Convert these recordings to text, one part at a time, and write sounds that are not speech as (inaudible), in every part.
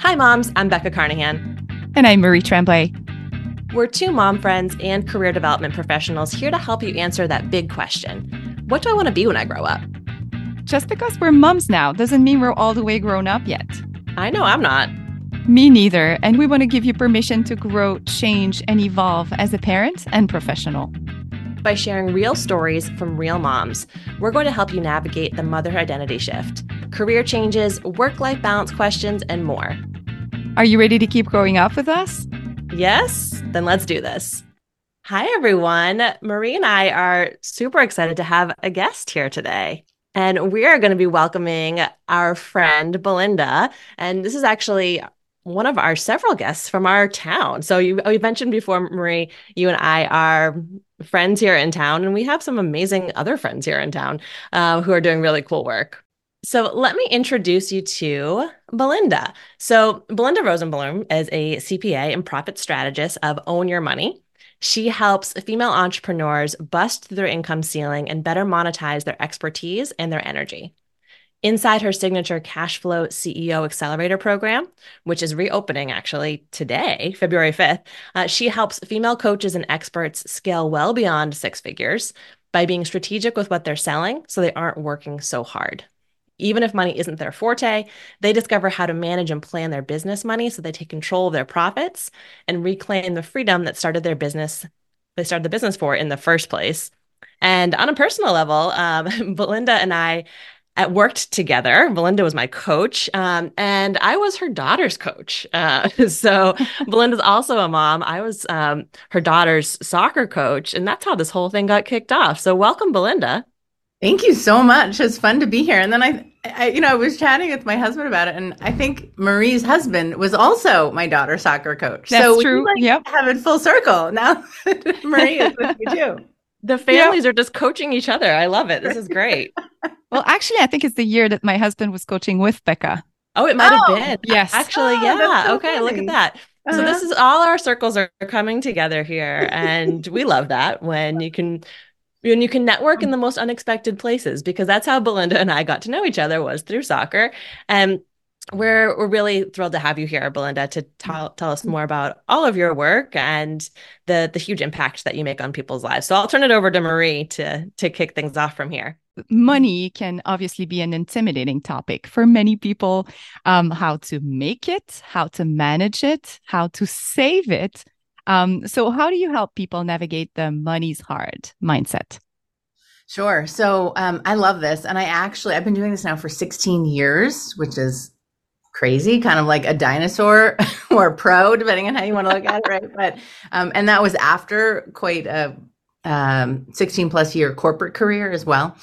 Hi, moms. I'm Becca Carnahan. And I'm Marie Tremblay. We're two mom friends and career development professionals here to help you answer that big question What do I want to be when I grow up? Just because we're moms now doesn't mean we're all the way grown up yet. I know I'm not. Me neither. And we want to give you permission to grow, change, and evolve as a parent and professional. By sharing real stories from real moms, we're going to help you navigate the motherhood identity shift, career changes, work life balance questions, and more. Are you ready to keep growing up with us? Yes? Then let's do this. Hi, everyone. Marie and I are super excited to have a guest here today. And we are going to be welcoming our friend Belinda. And this is actually one of our several guests from our town. So you, you mentioned before, Marie, you and I are friends here in town, and we have some amazing other friends here in town uh, who are doing really cool work. So let me introduce you to Belinda. So Belinda Rosenblum is a CPA and profit strategist of Own Your Money. She helps female entrepreneurs bust through their income ceiling and better monetize their expertise and their energy. Inside her signature cash flow CEO accelerator program, which is reopening actually today, February 5th, uh, she helps female coaches and experts scale well beyond six figures by being strategic with what they're selling so they aren't working so hard. Even if money isn't their forte, they discover how to manage and plan their business money so they take control of their profits and reclaim the freedom that started their business, they started the business for in the first place. And on a personal level, um, (laughs) Belinda and I at worked together. Belinda was my coach, um, and I was her daughter's coach. Uh, (laughs) so (laughs) Belinda's also a mom. I was um, her daughter's soccer coach, and that's how this whole thing got kicked off. So welcome, Belinda. Thank you so much. It's fun to be here. And then I, I, you know, I was chatting with my husband about it, and I think Marie's husband was also my daughter's soccer coach. That's so true. like yep. Have it full circle now. (laughs) Marie is with you too. (laughs) The families yep. are just coaching each other. I love it. This is great. (laughs) well, actually, I think it's the year that my husband was coaching with Becca. Oh, it might oh, have been. Yes. Actually, oh, yeah. So okay, funny. look at that. Uh-huh. So this is all our circles are coming together here, and we love that when you can and you can network in the most unexpected places because that's how Belinda and I got to know each other was through soccer. And we're we're really thrilled to have you here, Belinda, to tell tell us more about all of your work and the the huge impact that you make on people's lives. So I'll turn it over to Marie to to kick things off from here. Money can obviously be an intimidating topic for many people. Um, how to make it, how to manage it, how to save it, um, so, how do you help people navigate the money's hard mindset? Sure. So, um, I love this. And I actually, I've been doing this now for 16 years, which is crazy, kind of like a dinosaur (laughs) or a pro, depending on how you want to look at it, right? But, um, and that was after quite a um, 16 plus year corporate career as well.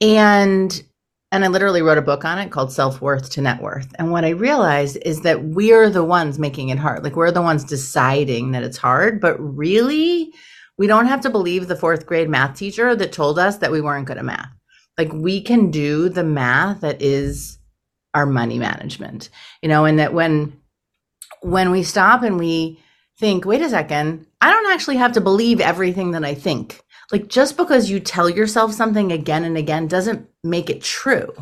And and I literally wrote a book on it called Self Worth to Net Worth. And what I realized is that we're the ones making it hard. Like we're the ones deciding that it's hard, but really, we don't have to believe the fourth grade math teacher that told us that we weren't good at math. Like we can do the math that is our money management, you know, and that when when we stop and we think, wait a second, I don't actually have to believe everything that I think like just because you tell yourself something again and again doesn't make it true.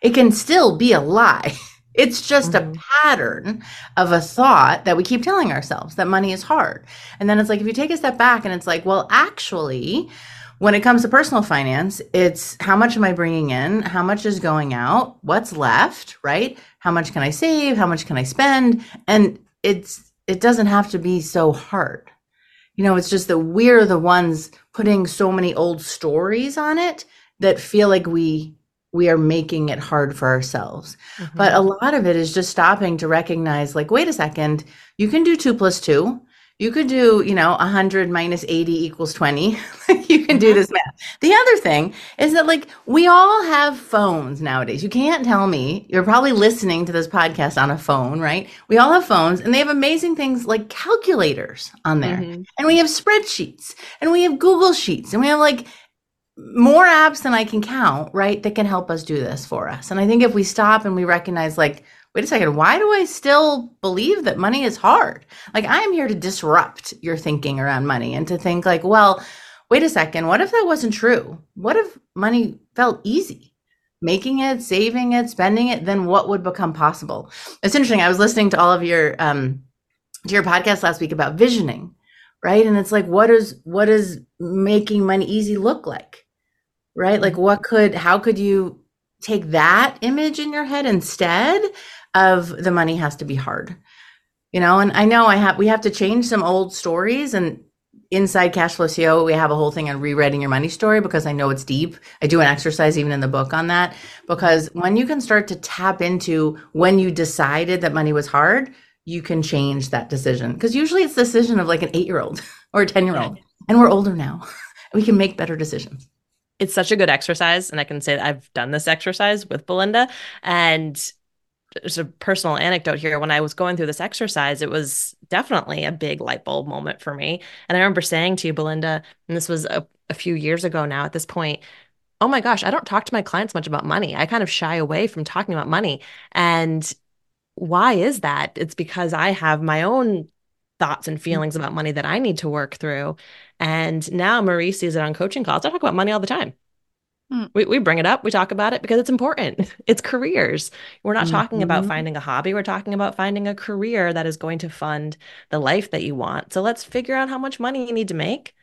It can still be a lie. (laughs) It's just mm-hmm. a pattern of a thought that we keep telling ourselves that money is hard. And then it's like, if you take a step back and it's like, well, actually, when it comes to personal finance, it's how much am I bringing in? How much is going out? What's left, right? How much can I save? How much can I spend? And it's, it doesn't have to be so hard. You know, it's just that we're the ones putting so many old stories on it that feel like we we are making it hard for ourselves. Mm-hmm. But a lot of it is just stopping to recognize like, wait a second, you can do two plus two you could do, you know, 100 minus 80 equals 20. (laughs) you can do mm-hmm. this math. The other thing is that, like, we all have phones nowadays. You can't tell me you're probably listening to this podcast on a phone, right? We all have phones and they have amazing things like calculators on there. Mm-hmm. And we have spreadsheets and we have Google Sheets and we have like more apps than I can count, right? That can help us do this for us. And I think if we stop and we recognize, like, wait a second, why do I still believe that money is hard? Like, I'm here to disrupt your thinking around money and to think, like, well, wait a second, what if that wasn't true? What if money felt easy? making it, saving it, spending it, then what would become possible? It's interesting. I was listening to all of your um to your podcast last week about visioning, right? And it's like what is what is making money easy look like? Right? Like what could how could you take that image in your head instead of the money has to be hard? You know, and I know I have we have to change some old stories and inside Cashflow CEO, we have a whole thing on rewriting your money story because I know it's deep. I do an exercise even in the book on that because when you can start to tap into when you decided that money was hard, you can change that decision. Because usually it's the decision of like an eight year old (laughs) or a 10 year old. And we're older now. (laughs) we can make better decisions. It's such a good exercise. And I can say that I've done this exercise with Belinda. And there's a personal anecdote here. When I was going through this exercise, it was definitely a big light bulb moment for me. And I remember saying to you, Belinda, and this was a, a few years ago now at this point, oh my gosh, I don't talk to my clients much about money. I kind of shy away from talking about money. And why is that? It's because I have my own thoughts and feelings about money that I need to work through. And now Marie sees it on coaching calls. I talk about money all the time. Hmm. We, we bring it up, we talk about it because it's important. (laughs) It's careers. We're not mm-hmm. talking about mm-hmm. finding a hobby. We're talking about finding a career that is going to fund the life that you want. So let's figure out how much money you need to make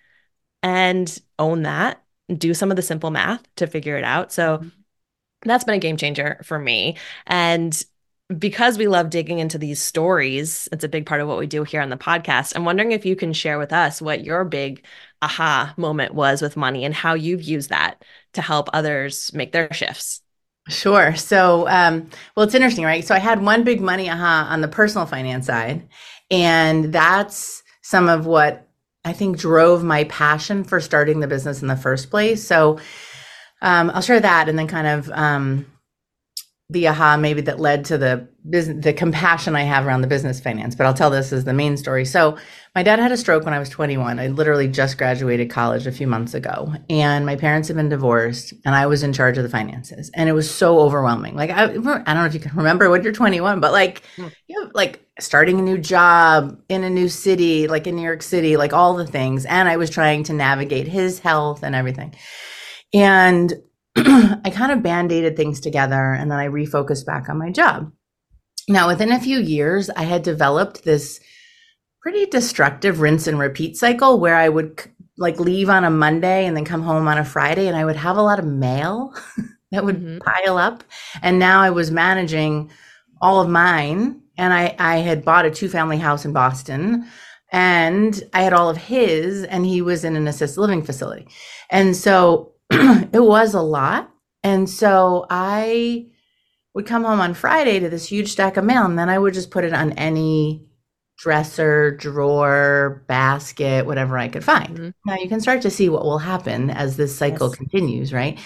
and own that. Do some of the simple math to figure it out. So mm-hmm. that's been a game changer for me. And because we love digging into these stories, it's a big part of what we do here on the podcast. I'm wondering if you can share with us what your big aha moment was with money and how you've used that to help others make their shifts. Sure. So, um, well, it's interesting, right? So, I had one big money aha on the personal finance side, and that's some of what I think drove my passion for starting the business in the first place. So, um, I'll share that and then kind of um, the aha maybe that led to the business the compassion I have around the business finance. But I'll tell this as the main story. So my dad had a stroke when I was 21. I literally just graduated college a few months ago, and my parents had been divorced, and I was in charge of the finances, and it was so overwhelming. Like I, I don't know if you can remember when you're 21, but like hmm. you know, like starting a new job in a new city, like in New York City, like all the things, and I was trying to navigate his health and everything, and (clears throat) I kind of band aided things together and then I refocused back on my job. Now, within a few years, I had developed this pretty destructive rinse and repeat cycle where I would like leave on a Monday and then come home on a Friday and I would have a lot of mail (laughs) that would mm-hmm. pile up. And now I was managing all of mine and I, I had bought a two family house in Boston and I had all of his and he was in an assisted living facility. And so (clears throat) it was a lot. And so I would come home on Friday to this huge stack of mail, and then I would just put it on any dresser, drawer, basket, whatever I could find. Mm-hmm. Now you can start to see what will happen as this cycle yes. continues, right?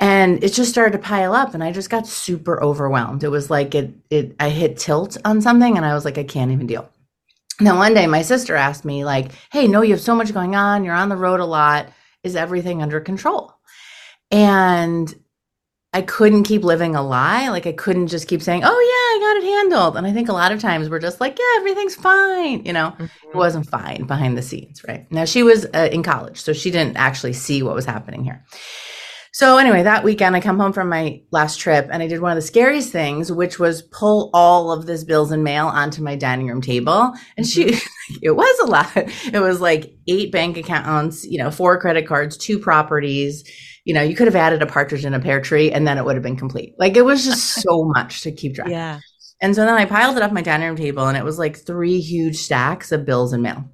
And it just started to pile up and I just got super overwhelmed. It was like it it I hit tilt on something and I was like, I can't even deal. Now one day my sister asked me, like, hey, no, you have so much going on, you're on the road a lot is everything under control? And I couldn't keep living a lie. Like I couldn't just keep saying, "Oh yeah, I got it handled." And I think a lot of times we're just like, "Yeah, everything's fine." You know, mm-hmm. it wasn't fine behind the scenes, right? Now she was uh, in college, so she didn't actually see what was happening here. So anyway, that weekend I come home from my last trip and I did one of the scariest things, which was pull all of this bills and mail onto my dining room table. And she, mm-hmm. (laughs) it was a lot. It was like eight bank accounts, you know, four credit cards, two properties. You know, you could have added a partridge in a pear tree and then it would have been complete. Like it was just (laughs) so much to keep track. Yeah. And so then I piled it up my dining room table and it was like three huge stacks of bills and mail.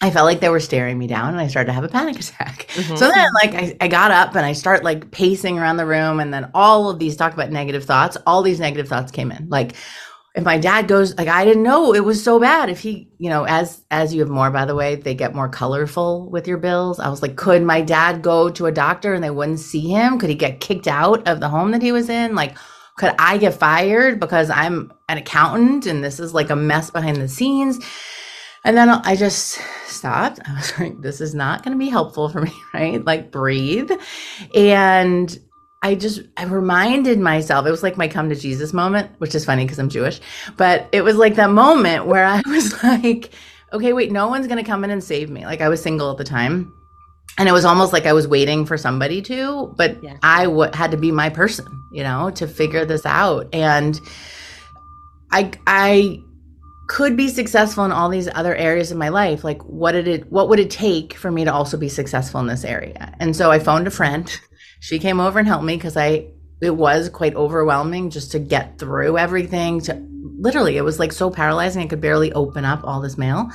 I felt like they were staring me down and I started to have a panic attack. (laughs) Mm-hmm. So then like I, I got up and I start like pacing around the room and then all of these talk about negative thoughts, all these negative thoughts came in. Like if my dad goes like I didn't know it was so bad. If he, you know, as as you have more by the way, they get more colorful with your bills. I was like, could my dad go to a doctor and they wouldn't see him? Could he get kicked out of the home that he was in? Like could I get fired because I'm an accountant and this is like a mess behind the scenes? And then I just stopped. I was (laughs) like, this is not going to be helpful for me, (laughs) right? Like, breathe. And I just, I reminded myself, it was like my come to Jesus moment, which is funny because I'm Jewish, but it was like that moment where I (laughs) was like, okay, wait, no one's going to come in and save me. Like, I was single at the time. and it was almost like I was waiting for somebody to, but yeah. I w- had to be my person, you know, to figure this out. And I, I could be successful in all these other areas of my life. Like, what did it, what would it take for me to also be successful in this area? And so I phoned a friend. She came over and helped me because I, it was quite overwhelming just to get through everything. To literally, it was like so paralyzing. I could barely open up all this mail.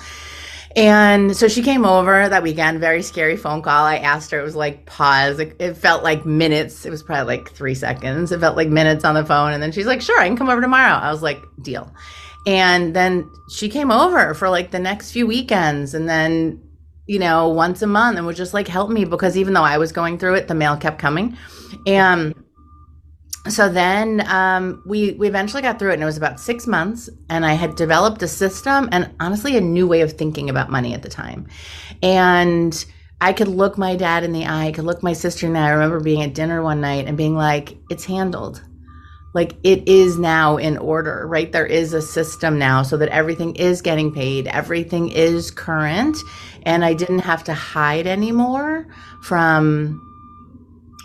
And so she came over that weekend, very scary phone call. I asked her, it was like pause. It, it, felt like minutes. It was probably like three seconds. It felt like minutes on the phone. And then she's like, sure, I can come over tomorrow. I was like, deal. And then she came over for like the next few weekends. And then, you know, once a month and would just like help me because even though I was going through it, the mail kept coming. And so then um, we we eventually got through it and it was about six months. And i had developed a system and honestly a new way of thinking about money at the time. And i could look my dad in the eye i could look my sister in the eye. I remember being at dinner one night and being like it's handled like it is now in order right there is a system now so that everything is getting paid everything is current and i didn't have to hide anymore from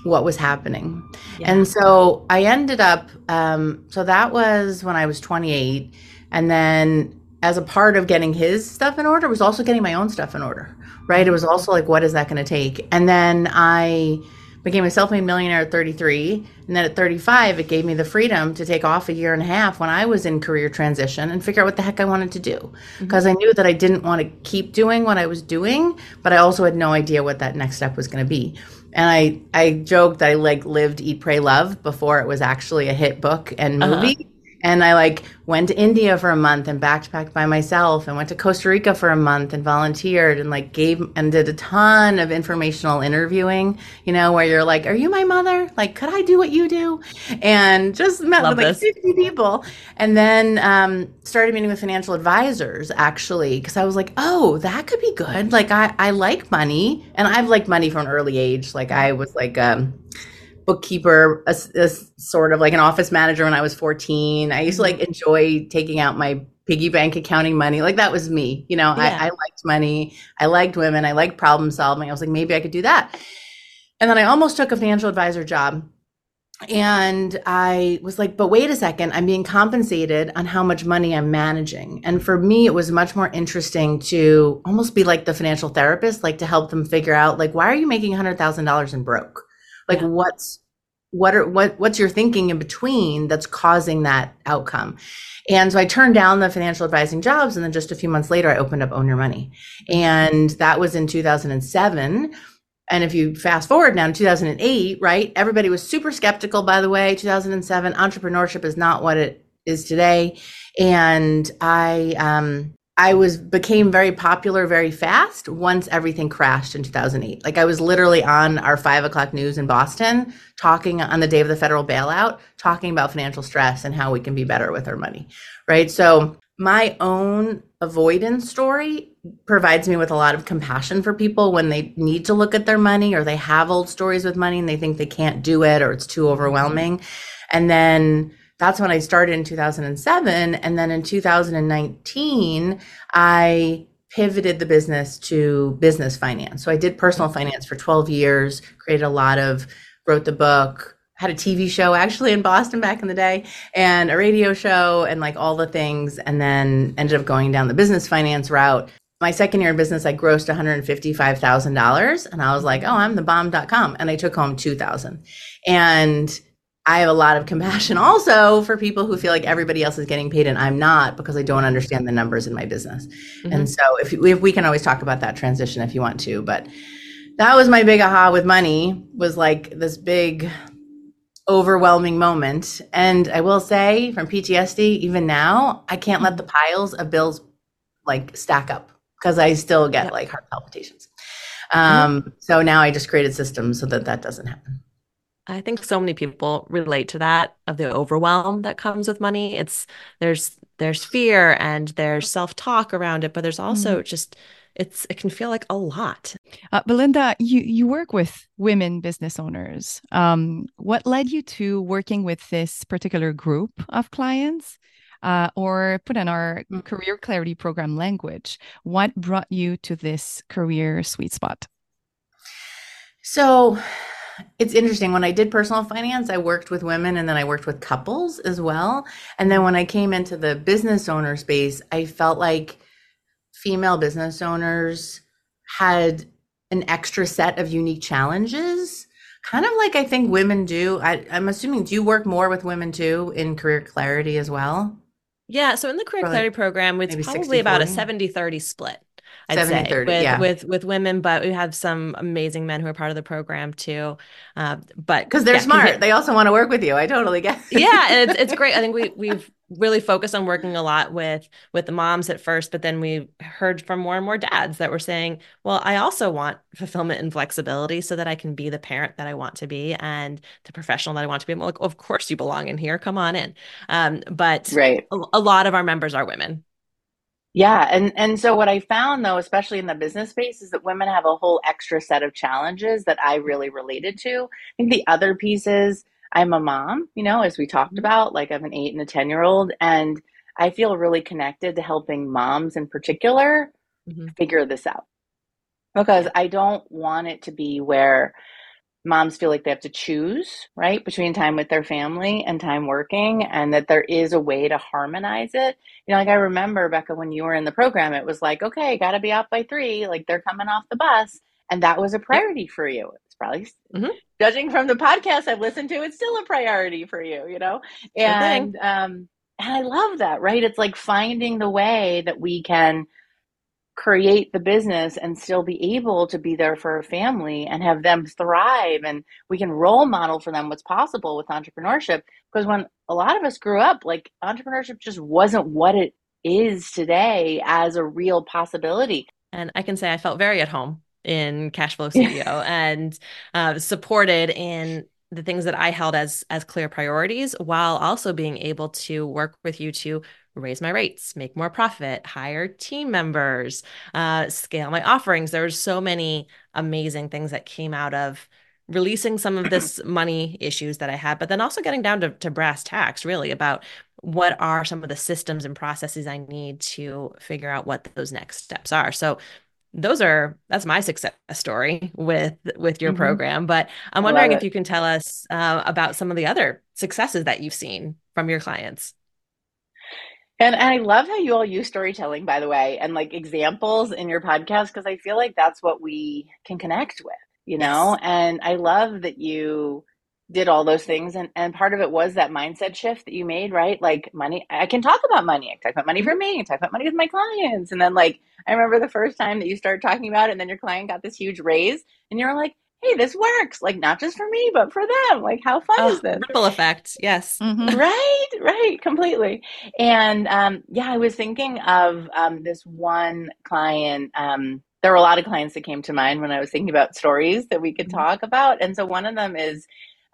what was happening. Yeah. And so I ended up, um, so that was when I was 28. And then as a part of getting his stuff in order was also getting my own stuff in order, right? It was also like, what is that going to take? And then I became a self-made millionaire at 33 and then at 35 it gave me the freedom to take off a year and a half when i was in career transition and figure out what the heck i wanted to do because mm-hmm. i knew that i didn't want to keep doing what i was doing but i also had no idea what that next step was going to be and I I joked I like lived Eat Pray Love before it was actually a hit book and uh-huh. movie. Uh-huh. And I like went to India for a month and backpacked by myself and went to Costa Rica for a month and volunteered and like gave and did a ton of informational interviewing, you know, where you're like, Are you my mother? Like, could I do what you do? And just met Love with like 50 people. And then um, started meeting with financial advisors actually, because I was like, Oh, that could be good. Like I, I like money and I've liked money from an early age. Like I was like um bookkeeper, a, a, sort of like an office manager when I was 14. I used to like mm-hmm. enjoy taking out my piggy bank accounting money. Like that was me. You know, yeah. I, I liked money. I liked women. I liked problem solving. I was like, maybe I could do that. And then I almost took a financial advisor job. And I was like, but wait a second, I'm being compensated on how much money I'm managing. And for me, it was much more interesting to almost be like the financial therapist, like to help them figure out, like, why are you making $100,000 and broke? Like yeah. what's what are what what's your thinking in between that's causing that outcome? And so i turned down the financial advising jobs and then just a few months later i opened up own your money. And that was in 2007 and if you fast forward now in 2008 right everybody was super skeptical by the way 2007 entrepreneurship is not what it is today. And i um I was became very popular very fast once everything crashed in 2008. Like I was literally on our five o'clock news in Boston, talking on the day of the federal bailout, talking about financial stress and how we can be better with our money. Right. So my own avoidance story provides me with a lot of compassion for people when they need to look at their money or they have old stories with money and they think they can't do it or it's too mm-hmm. overwhelming. And then that's when I started in 2007. And then in 2019, I pivoted the business to business finance. So I did personal finance for 12 years, created a lot of, wrote the book, had a TV show actually in Boston back in the day and a radio show and like all the things. And then ended up going down the business finance route. My second year in business, I grossed $155,000 and I was like, oh, I'm the bomb.com. And I took home 2000 And I have a lot of compassion (laughs) also for people who feel like everybody else is getting paid and I'm not because I don't understand the numbers in my business. Mm-hmm. And so if, if we can always talk about that transition if you want to, but that was my big aha with money was like this big overwhelming moment. And I will say from PTSD, even now, I can't let the piles of bills like stack up because I still get like heart palpitations. Um, mm-hmm. So now I just created systems so that that doesn't happen. I think so many people relate to that of the overwhelm that comes with money. It's there's there's fear and there's self-talk around it, but there's also mm. just it's it can feel like a lot. Uh, Belinda, you you work with women business owners. Um, what led you to working with this particular group of clients? Uh, or put in our mm. career clarity program language, what brought you to this career sweet spot? So it's interesting. When I did personal finance, I worked with women and then I worked with couples as well. And then when I came into the business owner space, I felt like female business owners had an extra set of unique challenges kind of like I think women do. I, am assuming, do you work more with women too in career clarity as well? Yeah. So in the career clarity program, it's probably 60, about a 70 30 split. I'd 70, say 30, with, yeah. with with women, but we have some amazing men who are part of the program too. Uh, but because they're yeah, smart, they also want to work with you. I totally get. It. (laughs) yeah, and it's, it's great. I think we (laughs) we've really focused on working a lot with with the moms at first but then we heard from more and more dads that were saying well i also want fulfillment and flexibility so that i can be the parent that i want to be and the professional that i want to be I'm like of course you belong in here come on in um, but right. a, a lot of our members are women yeah, and and so what I found though, especially in the business space, is that women have a whole extra set of challenges that I really related to. I think the other piece is I'm a mom, you know, as we talked mm-hmm. about, like I have an eight and a 10 year old. And I feel really connected to helping moms in particular mm-hmm. figure this out. Because I don't want it to be where moms feel like they have to choose, right, between time with their family and time working, and that there is a way to harmonize it. You know, like I remember, Becca, when you were in the program, it was like, okay, got to be off by three, like they're coming off the bus. And that was a priority for you. It's probably mm-hmm. judging from the podcast I've listened to, it's still a priority for you, you know? And um and I love that, right? It's like finding the way that we can create the business and still be able to be there for a family and have them thrive and we can role model for them what's possible with entrepreneurship. Because when a lot of us grew up like entrepreneurship just wasn't what it is today as a real possibility. And i can say i felt very at home in Cashflow CEO (laughs) and uh, supported in the things that I held as as clear priorities, while also being able to work with you to raise my rates, make more profit, hire team members, uh, scale my offerings. There were so many amazing things that came out of releasing some of this (clears throat) money issues that I had, but then also getting down to, to brass tacks, really about what are some of the systems and processes I need to figure out what those next steps are. So those are that's my success story with with your mm-hmm. program but i'm wondering if you can tell us uh, about some of the other successes that you've seen from your clients and, and i love how you all use storytelling by the way and like examples in your podcast because i feel like that's what we can connect with you know? Yes. and i love that you did all those things and and part of it was that mindset shift that you made right? Like money i can talk about money. I can talk about money for mm-hmm. me. I can talk about money with my clients. And then like i remember the first time that you started talking about it and then your client got this huge raise and you're like hey this works. Like not just for me but for them. Like how fun oh, is this? ripple effect. Yes. Mm-hmm. right right completely. And um yeah i was thinking of um this one client um there were a lot of clients that came to mind when i was thinking about stories that we could mm-hmm. talk about. And so one of them is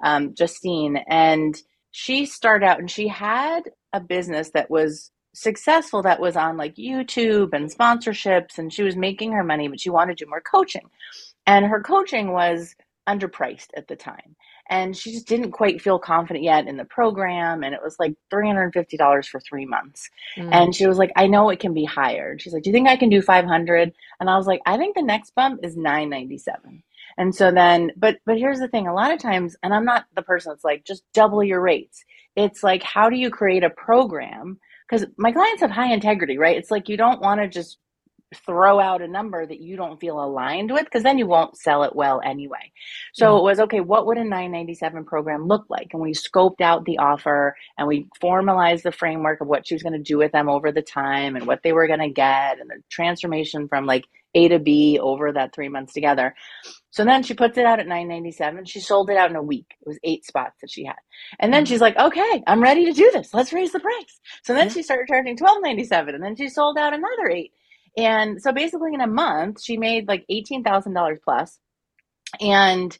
um, Justine, and she started out and she had a business that was successful that was on like YouTube and sponsorships, and she was making her money, but she wanted to do more coaching. And her coaching was underpriced at the time. And she just didn't quite feel confident yet in the program. And it was like $350 for three months. Mm. And she was like, I know it can be higher. She's like, Do you think I can do 500? And I was like, I think the next bump is 997. And so then, but but here's the thing: a lot of times, and I'm not the person that's like just double your rates. It's like how do you create a program? Because my clients have high integrity, right? It's like you don't want to just throw out a number that you don't feel aligned with because then you won't sell it well anyway. So mm-hmm. it was okay, what would a 997 program look like? And we scoped out the offer and we formalized the framework of what she was going to do with them over the time and what they were going to get and the transformation from like A to B over that 3 months together. So then she puts it out at 997. She sold it out in a week. It was eight spots that she had. And then mm-hmm. she's like, okay, I'm ready to do this. Let's raise the price. So then she started charging 1297 and then she sold out another eight. And so basically in a month, she made like $18,000 plus. And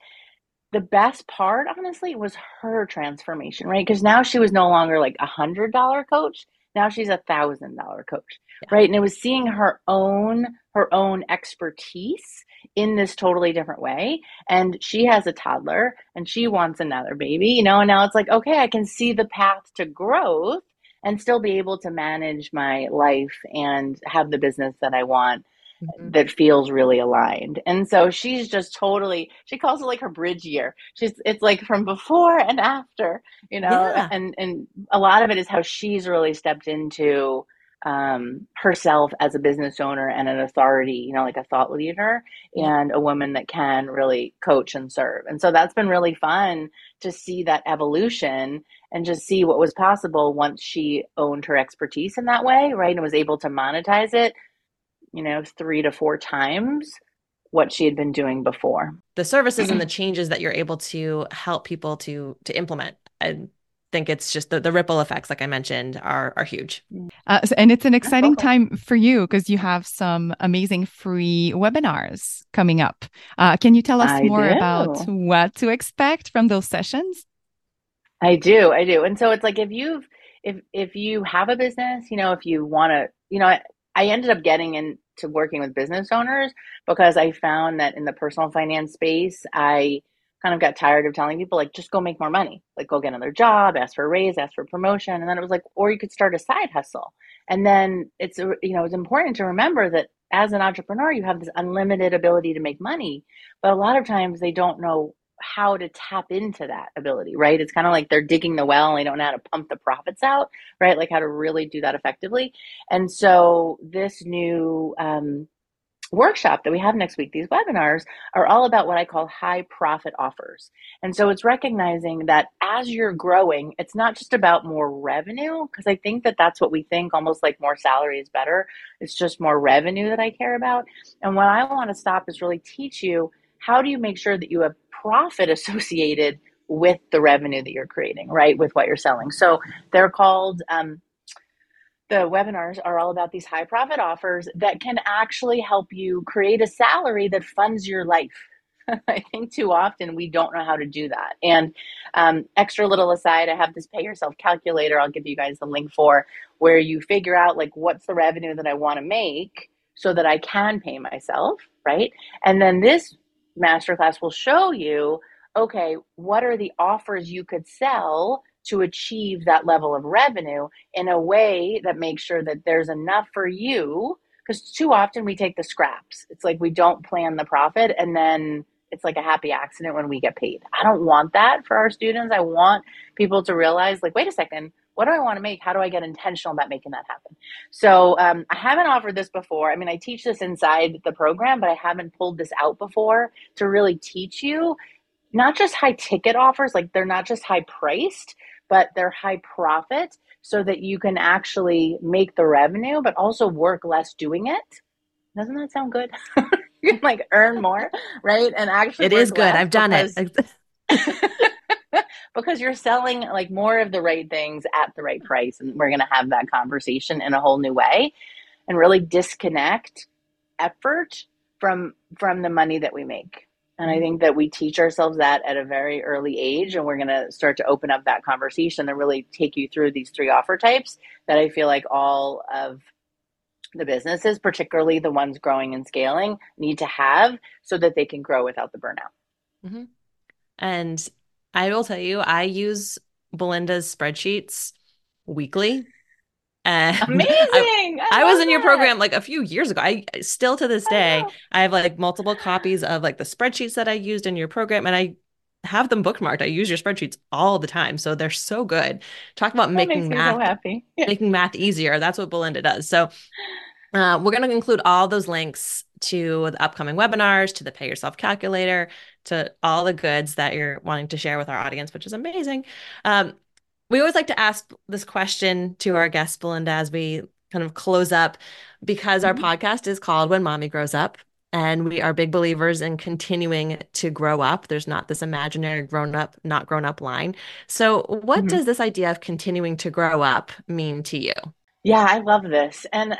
the best part, honestly, was her transformation, right? Because now she was no longer like a hundred dollar coach. Now she's a thousand dollar coach, yeah. right? And it was seeing her own her own expertise in this totally different way. And she has a toddler and she wants another baby, you know, and now it's like, okay, I can see the path to growth and still be able to manage my life and have the business that I want. mm-hmm. that feels really aligned. And so she's just totally she calls it like her bridge year. She's it's like from before and after, you know, yeah. and and a lot of it is how she's really stepped into um, herself as a business owner and an authority, you know, like a thought leader and a woman that can really coach and serve. And so that's been really fun to see that evolution and just see what was possible once she owned her expertise in that way, right? And was able to monetize it, you know, three to four times what she had been doing before. The services and the (clears throat) changes that you're able to help people to to implement and think it's just the, the ripple effects, like I mentioned, are are huge. Uh, and it's an exciting time for you because you have some amazing free webinars coming up. Uh, can you tell us I more do. about what to expect from those sessions? I do, I do. And so it's like if you've if if you have a business, you know, if you want to, you know, I, I ended up getting into working with business owners because I found that in the personal finance space, I kind of got tired of telling people like just go make more money like go get another job ask for a raise ask for promotion and then it was like or you could start a side hustle and then it's uh, you know it's important to remember that as an entrepreneur you have this unlimited ability to make money but a lot of times they don't know how to tap into that ability right it's kind of like they're digging the well and they don't know how to pump the profits out right like how to really do that effectively and so this new um, workshop that we have next week, these webinars are all about what I call high profit offers. And so it's recognizing that as you're growing, it's not just about more revenue, because I think that that's what we think almost like more salary is better. It's just more revenue that I care about. And what I want to stop is really teach you how do you make sure that you have profit associated with the revenue that you're creating, right? With what you're selling. So they're called, um, the webinars are all about these high profit offers that can actually help you create a salary that funds your life. (laughs) I think too often we don't know how to do that. And um, extra little aside, I have this pay yourself calculator. I'll give you guys the link for where you figure out like what's the revenue that I want to make so that I can pay myself, right? And then this masterclass will show you okay, what are the offers you could sell to achieve that level of revenue in a way that makes sure that there's enough for you? Because too often we take the scraps. It's like we don't plan the profit and then it's like a happy accident when we get paid. I don't want that for our students. I want people to realize like wait a second what do i want to make how do i get intentional about making that happen so um, i haven't offered this before i mean i teach this inside the program but i haven't pulled this out before to really teach you not just high ticket offers like they're not just high priced but they're high profit so that you can actually make the revenue, but also work less doing it. Doesn't that sound good? you (laughs) can like earn more, right? And actually, it is good. I've done because, it. (laughs) (laughs) (laughs) because you're selling like more of the right things at the right price. And we're going to have that conversation in a whole new way and really disconnect effort from from the money that we make and I think that we teach ourselves that at a very early age. And we're going to start to open up that conversation and really take you through these three offer types that I feel like all of the businesses, particularly the ones growing and scaling, need to have so that they can grow without the burnout. Mm-hmm. And I will tell you, I use Belinda's spreadsheets weekly and (laughs) Amazing! I, I, I was in that. your program like a few years ago. I still to this day I, I have like multiple copies of like the spreadsheets that I used in your program, and I have them bookmarked. I use your spreadsheets all the time, so they're so good. Talk about that making math so happy. (laughs) making math easier. That's what Belinda does. So uh, we're going to include all those links to the upcoming webinars, to the Pay Yourself Calculator, to all the goods that you're wanting to share with our audience, which is amazing. Um, we always like to ask this question to our guest, Belinda, as we kind of close up, because our mm-hmm. podcast is called When Mommy Grows Up. And we are big believers in continuing to grow up. There's not this imaginary grown up, not grown up line. So, what mm-hmm. does this idea of continuing to grow up mean to you? Yeah, I love this. And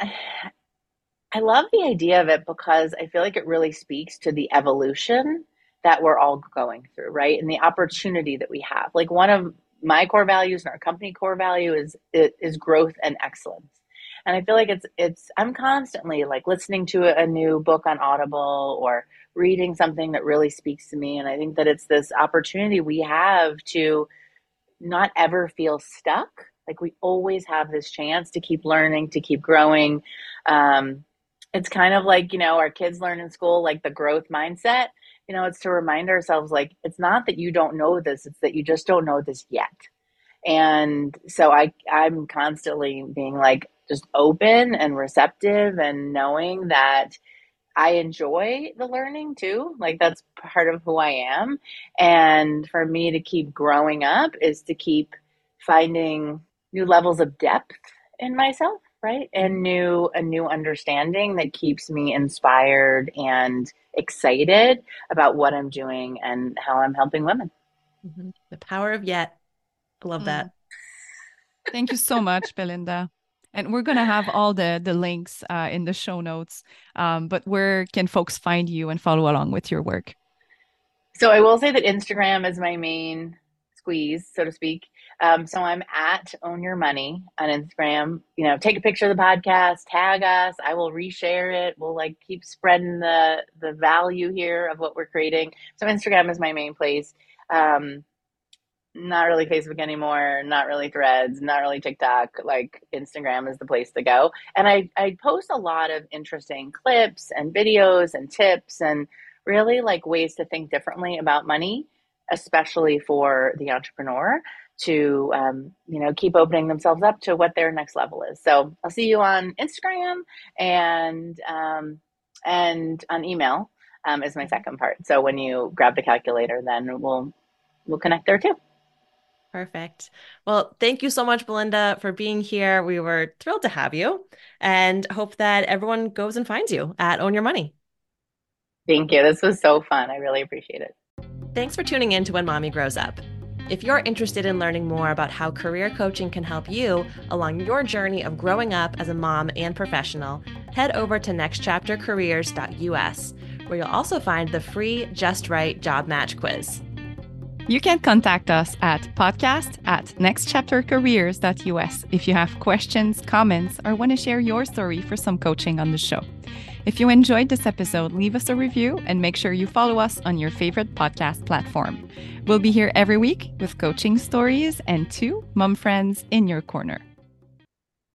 I love the idea of it because I feel like it really speaks to the evolution that we're all going through, right? And the opportunity that we have. Like, one of my core values and our company core value is is growth and excellence and i feel like it's it's i'm constantly like listening to a, new book on audible or reading something that really speaks to me and i think that it's this opportunity we have to not ever feel stuck like we always have this chance to keep learning to keep growing um, it's kind of like, you know, our kids learn in school, like the growth mindset. You know, it's to remind ourselves, like, it's not that you don't know this, it's that you just don't know this yet. And so I, I'm constantly being like, just open and receptive and knowing that I enjoy the learning too. Like that's part of who I am. And for me to keep growing up is to keep finding new levels of depth in myself, right? And new a new understanding that keeps me inspired and excited about what I'm doing and how I'm helping women. Mm-hmm. The power of yet. I love mm. that. Thank you so much, Belinda. And we're going to have all the the links uh, in the show notes. Um, but where can folks find you and follow along with your work? So I will say that Instagram is my main squeeze, so to speak. Um, so I'm at Own Your Money on Instagram. You know, take a picture of the podcast, tag us. I will reshare it. We'll like keep spreading the the value here of what we're creating. So Instagram is my main place. Um, not really Facebook anymore, not really threads, not really TikTok. Like Instagram is the place to go. And I, I post a lot of interesting clips and videos and tips and really like ways to think differently about money, especially for the entrepreneur to um, you know keep opening themselves up to what their next level is. So I'll see you on Instagram and um, and on email um, is my second part. So when you grab the calculator, then we'll we'll connect there too. Perfect. Well, thank you so much, Belinda, for being here. We were thrilled to have you and hope that everyone goes and finds you at Own Your Money. Thank you. This was so fun. I really appreciate it. Thanks for tuning in to When Mommy Grows Up. If you're interested in learning more about how career coaching can help you along your journey of growing up as a mom and professional, head over to nextchaptercareers.us, where you'll also find the free Just Right Job Match Quiz. You can contact us at podcast at nextchaptercareers.us if you have questions, comments, or want to share your story for some coaching on the show. If you enjoyed this episode, leave us a review and make sure you follow us on your favorite podcast platform. We'll be here every week with coaching stories and two mom friends in your corner.